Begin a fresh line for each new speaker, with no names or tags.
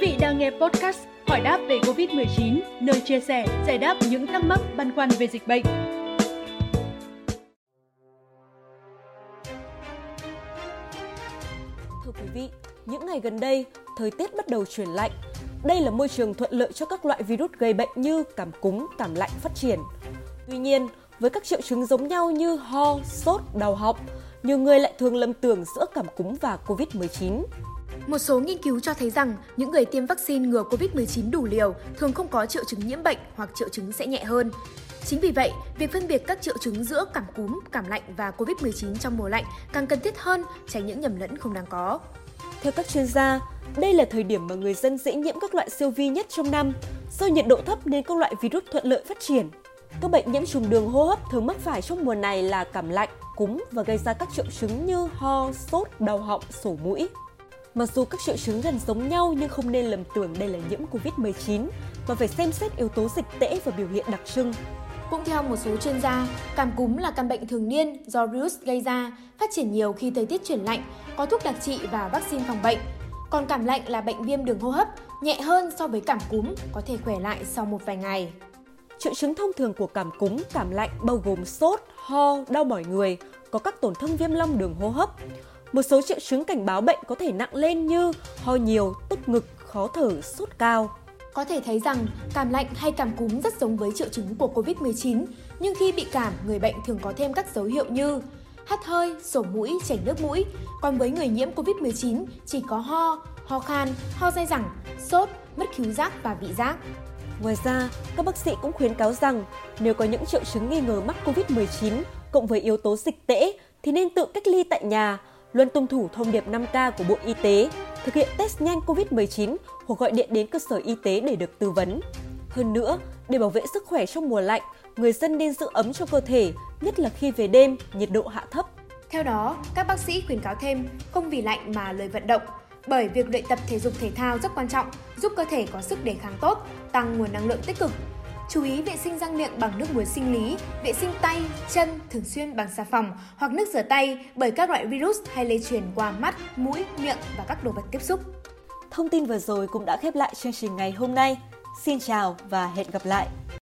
vị đang nghe podcast Hỏi đáp về Covid-19, nơi chia sẻ, giải đáp những thắc mắc băn khoăn về dịch bệnh.
Thưa quý vị, những ngày gần đây, thời tiết bắt đầu chuyển lạnh. Đây là môi trường thuận lợi cho các loại virus gây bệnh như cảm cúm, cảm lạnh phát triển. Tuy nhiên, với các triệu chứng giống nhau như ho, sốt, đau họng, nhiều người lại thường lầm tưởng giữa cảm cúm và COVID-19.
Một số nghiên cứu cho thấy rằng những người tiêm vaccine ngừa COVID-19 đủ liều thường không có triệu chứng nhiễm bệnh hoặc triệu chứng sẽ nhẹ hơn. Chính vì vậy, việc phân biệt các triệu chứng giữa cảm cúm, cảm lạnh và COVID-19 trong mùa lạnh càng cần thiết hơn, tránh những nhầm lẫn không đáng có.
Theo các chuyên gia, đây là thời điểm mà người dân dễ nhiễm các loại siêu vi nhất trong năm. Do nhiệt độ thấp nên các loại virus thuận lợi phát triển. Các bệnh nhiễm trùng đường hô hấp thường mắc phải trong mùa này là cảm lạnh, cúm và gây ra các triệu chứng như ho, sốt, đau họng, sổ mũi. Mặc dù các triệu chứng gần giống nhau nhưng không nên lầm tưởng đây là nhiễm Covid-19 mà phải xem xét yếu tố dịch tễ và biểu hiện đặc trưng.
Cũng theo một số chuyên gia, cảm cúm là căn bệnh thường niên do virus gây ra, phát triển nhiều khi thời tiết chuyển lạnh, có thuốc đặc trị và vaccine phòng bệnh. Còn cảm lạnh là bệnh viêm đường hô hấp, nhẹ hơn so với cảm cúm, có thể khỏe lại sau một vài ngày.
Triệu chứng thông thường của cảm cúm, cảm lạnh bao gồm sốt, ho, đau mỏi người, có các tổn thương viêm long đường hô hấp. Một số triệu chứng cảnh báo bệnh có thể nặng lên như ho nhiều, tức ngực, khó thở, sốt cao.
Có thể thấy rằng cảm lạnh hay cảm cúm rất giống với triệu chứng của COVID-19, nhưng khi bị cảm, người bệnh thường có thêm các dấu hiệu như hắt hơi, sổ mũi, chảy nước mũi. Còn với người nhiễm COVID-19 chỉ có ho, ho khan, ho dai dẳng, sốt, mất khứu giác và vị giác.
Ngoài ra, các bác sĩ cũng khuyến cáo rằng nếu có những triệu chứng nghi ngờ mắc COVID-19 cộng với yếu tố dịch tễ thì nên tự cách ly tại nhà, luôn tuân thủ thông điệp 5K của Bộ Y tế, thực hiện test nhanh COVID-19 hoặc gọi điện đến cơ sở y tế để được tư vấn. Hơn nữa, để bảo vệ sức khỏe trong mùa lạnh, người dân nên giữ ấm cho cơ thể, nhất là khi về đêm, nhiệt độ hạ thấp.
Theo đó, các bác sĩ khuyến cáo thêm không vì lạnh mà lười vận động, bởi việc luyện tập thể dục thể thao rất quan trọng, giúp cơ thể có sức đề kháng tốt, tăng nguồn năng lượng tích cực. Chú ý vệ sinh răng miệng bằng nước muối sinh lý, vệ sinh tay, chân thường xuyên bằng xà phòng hoặc nước rửa tay bởi các loại virus hay lây truyền qua mắt, mũi, miệng và các đồ vật tiếp xúc.
Thông tin vừa rồi cũng đã khép lại chương trình ngày hôm nay. Xin chào và hẹn gặp lại!